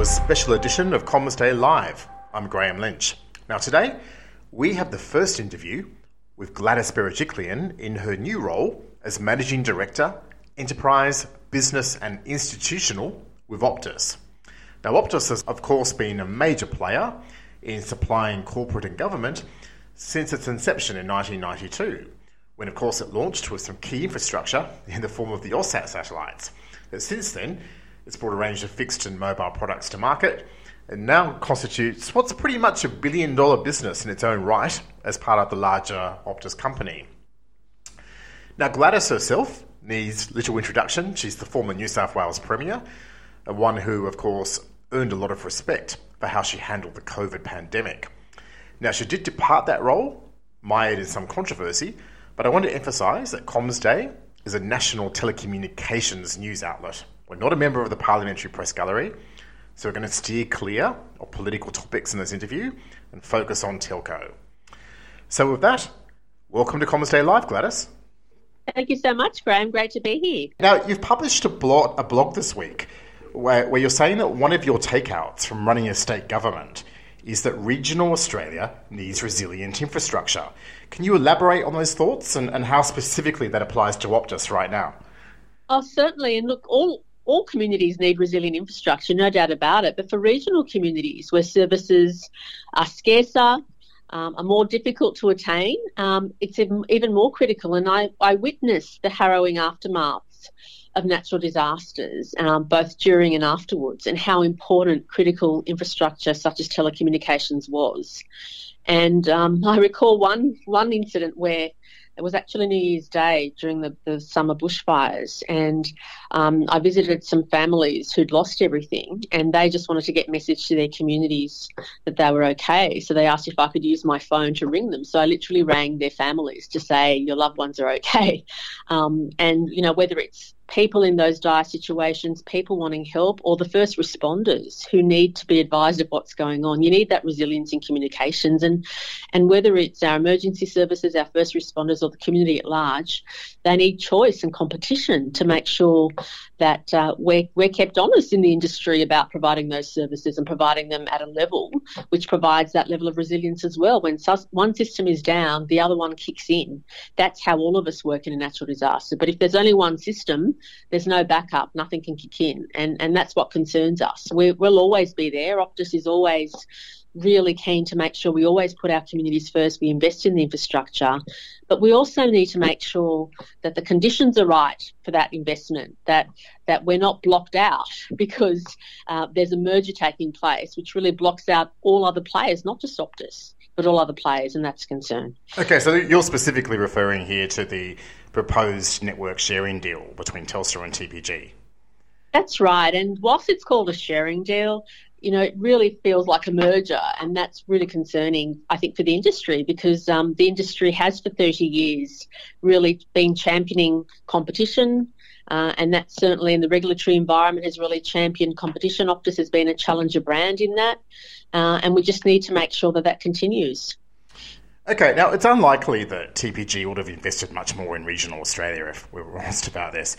a special edition of Comms Day Live. I'm Graham Lynch. Now, today we have the first interview with Gladys Berejiklian in her new role as Managing Director, Enterprise, Business and Institutional with Optus. Now, Optus has, of course, been a major player in supplying corporate and government since its inception in 1992, when, of course, it launched with some key infrastructure in the form of the AUSSAT satellites. But since then, it's brought a range of fixed and mobile products to market and now constitutes what's pretty much a billion dollar business in its own right as part of the larger Optus company. Now, Gladys herself needs little introduction. She's the former New South Wales Premier, one who, of course, earned a lot of respect for how she handled the COVID pandemic. Now, she did depart that role, mired in some controversy, but I want to emphasise that Comms Day is a national telecommunications news outlet. We're not a member of the Parliamentary Press Gallery, so we're going to steer clear of political topics in this interview and focus on telco. So, with that, welcome to Comms Day Live, Gladys. Thank you so much, Graham. Great to be here. Now, you've published a blog, a blog this week where, where you're saying that one of your takeouts from running a state government is that regional Australia needs resilient infrastructure. Can you elaborate on those thoughts and, and how specifically that applies to Optus right now? Oh, certainly. And look, all all communities need resilient infrastructure, no doubt about it. But for regional communities where services are scarcer, um, are more difficult to attain, um, it's even, more critical. And I, I witnessed the harrowing aftermaths of natural disasters, um, both during and afterwards, and how important critical infrastructure such as telecommunications was. And um, I recall one one incident where it was actually New Year's Day during the, the summer bushfires, and um, I visited some families who'd lost everything, and they just wanted to get message to their communities that they were okay. So they asked if I could use my phone to ring them. So I literally rang their families to say your loved ones are okay, um, and you know whether it's people in those dire situations, people wanting help, or the first responders who need to be advised of what's going on. You need that resilience in communications, and and whether it's our emergency services, our first responders, or the community at large, they need choice and competition to make sure that uh, we're, we're kept honest in the industry about providing those services and providing them at a level which provides that level of resilience as well. When one system is down, the other one kicks in. That's how all of us work in a natural disaster. But if there's only one system, there's no backup, nothing can kick in. And, and that's what concerns us. We, we'll always be there. Optus is always really keen to make sure we always put our communities first, we invest in the infrastructure, but we also need to make sure that the conditions are right for that investment, that that we're not blocked out because uh, there's a merger taking place, which really blocks out all other players, not just Optus, but all other players, and that's a concern. Okay, so you're specifically referring here to the proposed network sharing deal between Telstra and TPG. That's right. And whilst it's called a sharing deal, you know, it really feels like a merger, and that's really concerning, I think, for the industry because um, the industry has for 30 years really been championing competition, uh, and that certainly in the regulatory environment has really championed competition. Optus has been a challenger brand in that, uh, and we just need to make sure that that continues. Okay, now it's unlikely that TPG would have invested much more in regional Australia if we were honest about this.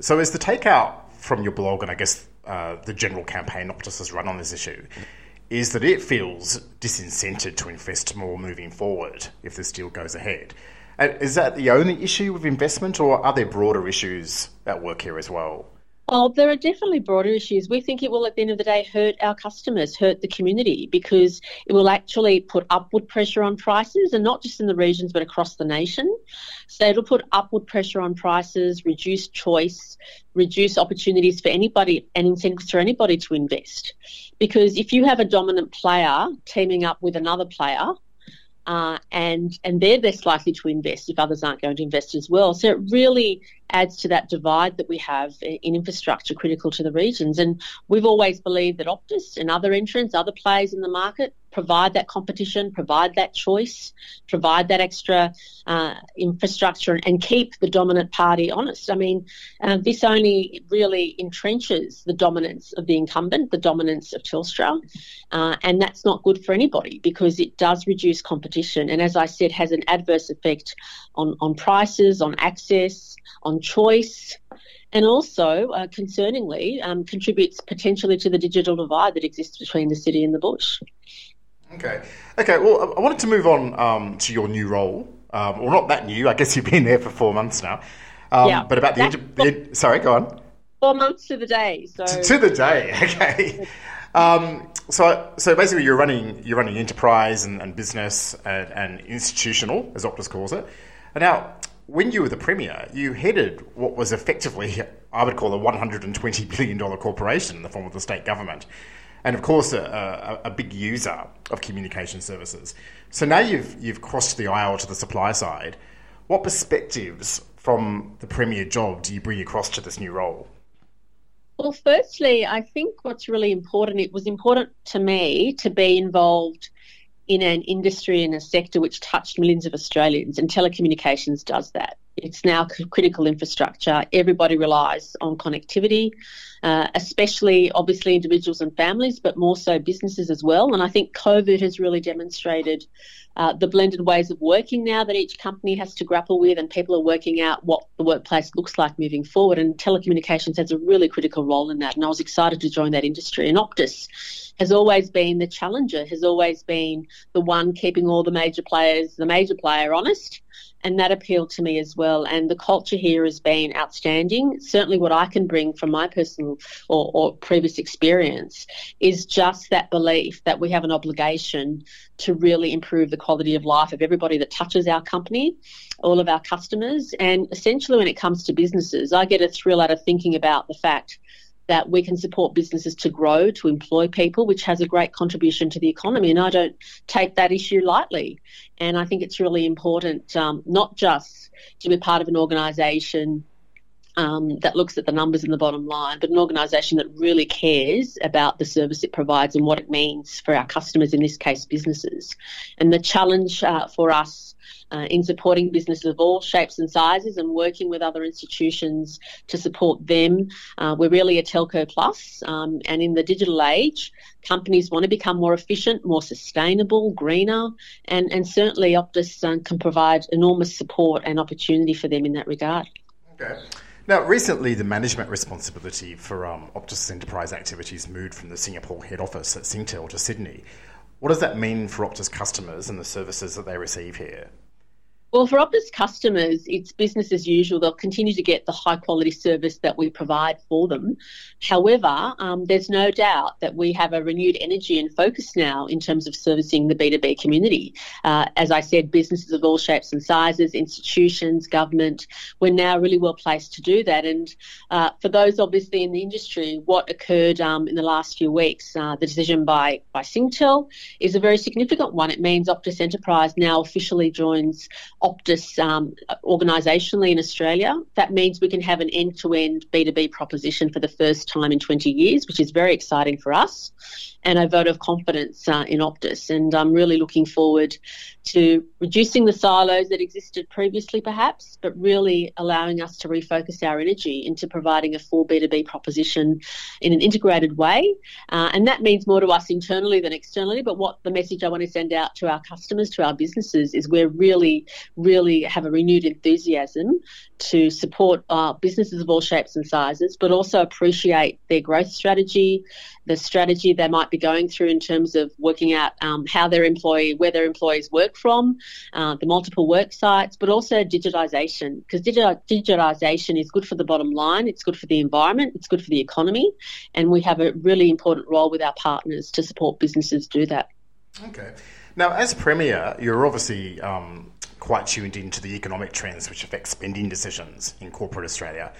So, is the takeout from your blog, and I guess uh, the general campaign Optus has run on this issue, is that it feels disincented to invest more moving forward if this deal goes ahead. And is that the only issue with investment, or are there broader issues at work here as well? Well, there are definitely broader issues. We think it will, at the end of the day, hurt our customers, hurt the community, because it will actually put upward pressure on prices, and not just in the regions, but across the nation. So it'll put upward pressure on prices, reduce choice, reduce opportunities for anybody and incentives for anybody to invest. Because if you have a dominant player teaming up with another player, uh, and and they're less likely to invest if others aren't going to invest as well. So it really adds to that divide that we have in infrastructure critical to the regions. And we've always believed that Optus and other entrants, other players in the market, provide that competition, provide that choice, provide that extra uh, infrastructure, and keep the dominant party honest. I mean, uh, this only really entrenches the dominance of the incumbent, the dominance of Telstra, uh, and that's not good for anybody because it does reduce competition, and as I said, has an adverse effect on on prices, on access, on choice. and also, uh, concerningly, um, contributes potentially to the digital divide that exists between the city and the bush. Okay. Okay. Well, I wanted to move on um, to your new role. Um, well, not that new. I guess you've been there for four months now. Um, yeah. But about the, inter- the, sorry, go on. Four months to the day. So to, to the day. Okay. Um, so, so basically, you're running you're running enterprise and, and business and, and, institutional, as Optus calls it. And now, when you were the premier, you headed what was effectively, I would call, a 120 billion dollar corporation in the form of the state government and of course a, a, a, big user of communication services. So now you've you've crossed the aisle to the supply side. What perspectives from the premier job do you bring across to this new role? Well, firstly, I think what's really important. It was important to me to be involved in an industry in a sector which touched millions of Australians, and telecommunications does that. It's now critical infrastructure. Everybody relies on connectivity, uh, especially obviously individuals and families, but more so businesses as well. And I think COVID has really demonstrated uh, the blended ways of working now that each company has to grapple with, and people are working out what the workplace looks like moving forward. And telecommunications has a really critical role in that. And I was excited to join that industry. And Optus has always been the challenger, has always been the one keeping all the major players, the major player honest and that appealed to me as well. And the culture here has been outstanding. Certainly, what I can bring from my personal or, or, previous experience is just that belief that we have an obligation to really improve the quality of life of everybody that touches our company, all of our customers. And essentially, when it comes to businesses, I get a thrill out of thinking about the fact that we can support businesses to grow, to employ people, which has a great contribution to the economy. And I don't take that issue lightly. And I think it's really important um, not just to be part of an organisation um, that looks at the numbers and the bottom line, but an organisation that really cares about the service it provides and what it means for our customers, in this case, businesses. And the challenge uh, for us uh, in supporting businesses of all shapes and sizes and working with other institutions to support them. Uh, we're really a telco plus, um, and in the digital age, companies want to become more efficient, more sustainable, greener, and, and certainly Optus uh, can provide enormous support and opportunity for them in that regard. Okay. Now, recently, the management responsibility for um, Optus enterprise activities moved from the Singapore head office at Singtel to Sydney. What does that mean for Optus customers and the services that they receive here? Well, for Optus customers, it's business as usual. They'll continue to get the high quality service that we provide for them. However, um, there's no doubt that we have a renewed energy and focus now in terms of servicing the B2B community. Uh, as I said, businesses of all shapes and sizes, institutions, government, we're now really well placed to do that. And uh, for those obviously in the industry, what occurred um, in the last few weeks, uh, the decision by, by Singtel is a very significant one. It means Optus Enterprise now officially joins Optus um, organisationally in Australia. That means we can have an end to end B2B proposition for the first time in 20 years, which is very exciting for us and a vote of confidence uh, in Optus. And I'm really looking forward to reducing the silos that existed previously, perhaps, but really allowing us to refocus our energy into providing a full B2B proposition in an integrated way. Uh, and that means more to us internally than externally. But what the message I want to send out to our customers, to our businesses, is we're really, really have a renewed enthusiasm to support uh, businesses of all shapes and sizes, but also appreciate their growth strategy, the strategy they might be going through in terms of working out um, how their employee, where their employees work from, uh, the multiple work sites, but also digitisation, because digitisation is good for the bottom line, it's good for the environment, it's good for the economy, and we have a really important role with our partners to support businesses do that. Okay. Now, as Premier, you're obviously um, quite tuned into the economic trends which affect spending decisions in corporate Australia.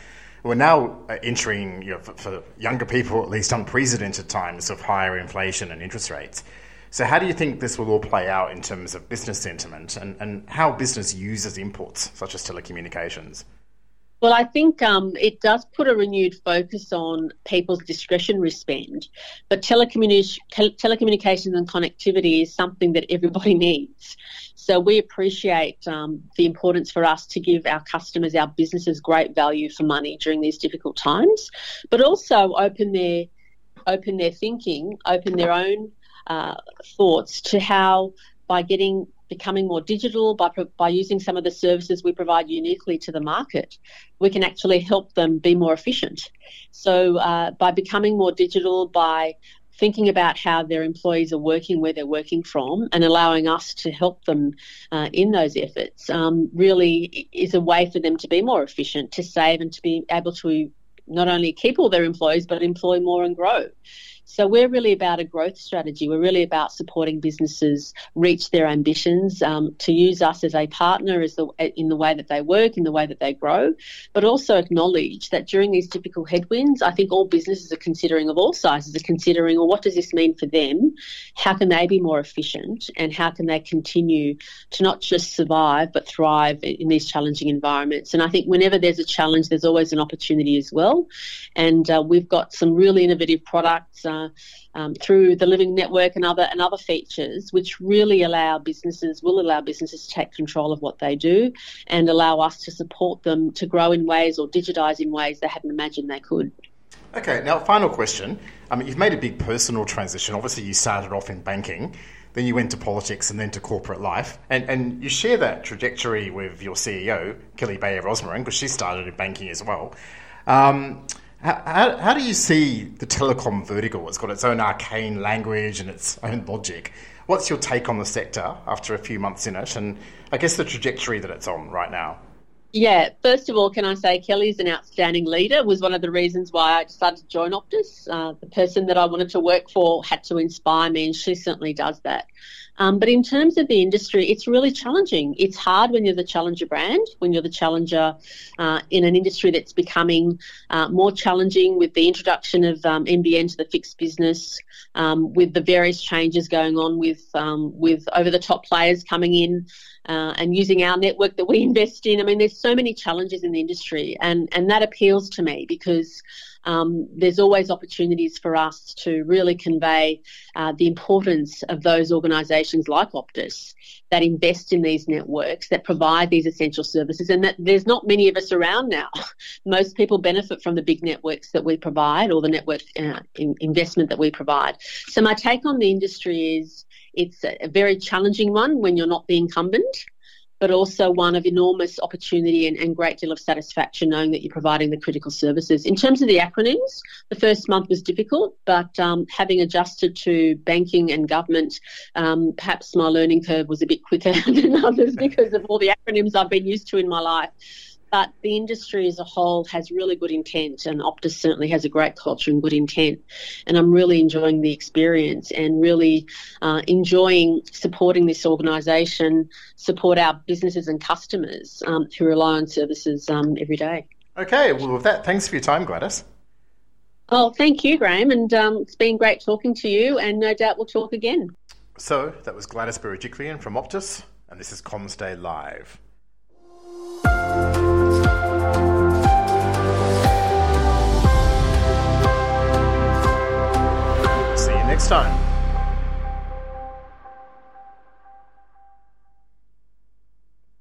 We're now uh, entering, you know, for, for younger people at least, unprecedented times of higher inflation and interest rates. So, how do you think this will all play out in terms of business sentiment and, and how business uses inputs such as telecommunications? Well, I think um, it does put a renewed focus on people's discretionary spend, but telecommunications and connectivity is something that everybody needs. So we appreciate um, the importance for us to give our customers, our businesses, great value for money during these difficult times, but also open their open their thinking, open their own uh, thoughts to how by getting becoming more digital, by, by using some of the services we provide uniquely to the market, we can actually help them be more efficient. So, uh, by becoming more digital, by thinking about how their employees are working, where they're working from, and allowing us to help them uh, in those efforts um, really is a way for them to be more efficient, to save, and to be able to not only keep all their employees but employ more and grow. So we're really about a growth strategy. We're really about supporting businesses reach their ambitions, um, to use us as a partner as the, in the way that they work, in the way that they grow, but also acknowledge that during these difficult headwinds, I think all businesses are considering, of all sizes, are considering, well, what does this mean for them? How can they be more efficient? And how can they continue to not just survive, but thrive in these challenging environments? And I think whenever there's a challenge, there's always an opportunity as well. And uh, we've got some really innovative products. Uh, um, through the Living Network and other and other features, which really allow businesses will allow businesses to take control of what they do and allow us to support them to grow in ways or digitise in ways they hadn't imagined they could. Okay, now final question. I mean, you've made a big personal transition. Obviously, you started off in banking, then you went to politics, and then to corporate life. And, and you share that trajectory with your CEO, Kelly Bayer Rosmarin, because she started in banking as well. Um, how, how, do you see the telecom vertical? It's got its own arcane language and its own logic. What's your take on the sector after a few months in it, and I guess the trajectory that it's on right now? Yeah, first of all, can I say Kelly's an outstanding leader. Was one of the reasons why I decided to join Optus. Uh, the person that I wanted to work for had to inspire me, and she certainly does that. Um, but in terms of the industry, it's really challenging. It's hard when you're the challenger brand, when you're the challenger uh, in an industry that's becoming uh, more challenging with the introduction of um, to the fixed business, um, with the various changes going on with um, with over the top players coming in. Uh, and using our network that we invest in. I mean, there's so many challenges in the industry, and, and that appeals to me because um, there's always opportunities for us to really convey uh, the importance of those organisations like Optus that invest in these networks, that provide these essential services, and that there's not many of us around now. Most people benefit from the big networks that we provide or the network uh, in investment that we provide. So, my take on the industry is it's a very challenging one when you're not the incumbent but also one of enormous opportunity and, and great deal of satisfaction knowing that you're providing the critical services. In terms of the acronyms, the first month was difficult, but um, having adjusted to banking and government, um, perhaps my learning curve was a bit quicker than others because of all the acronyms I've been used to in my life but the industry as a whole has really good intent, and Optus certainly has a great culture and good intent. And I'm really enjoying the experience and really uh, enjoying supporting this organisation, support our businesses and customers um, who rely on services um, every day. Okay, well, with that, thanks for your time, Gladys. Oh, thank you, Graham, and um, it's been great talking to you, and no doubt we'll talk again. So, that was Gladys Berejiklian from Optus, and this is Comms Day Live. next time.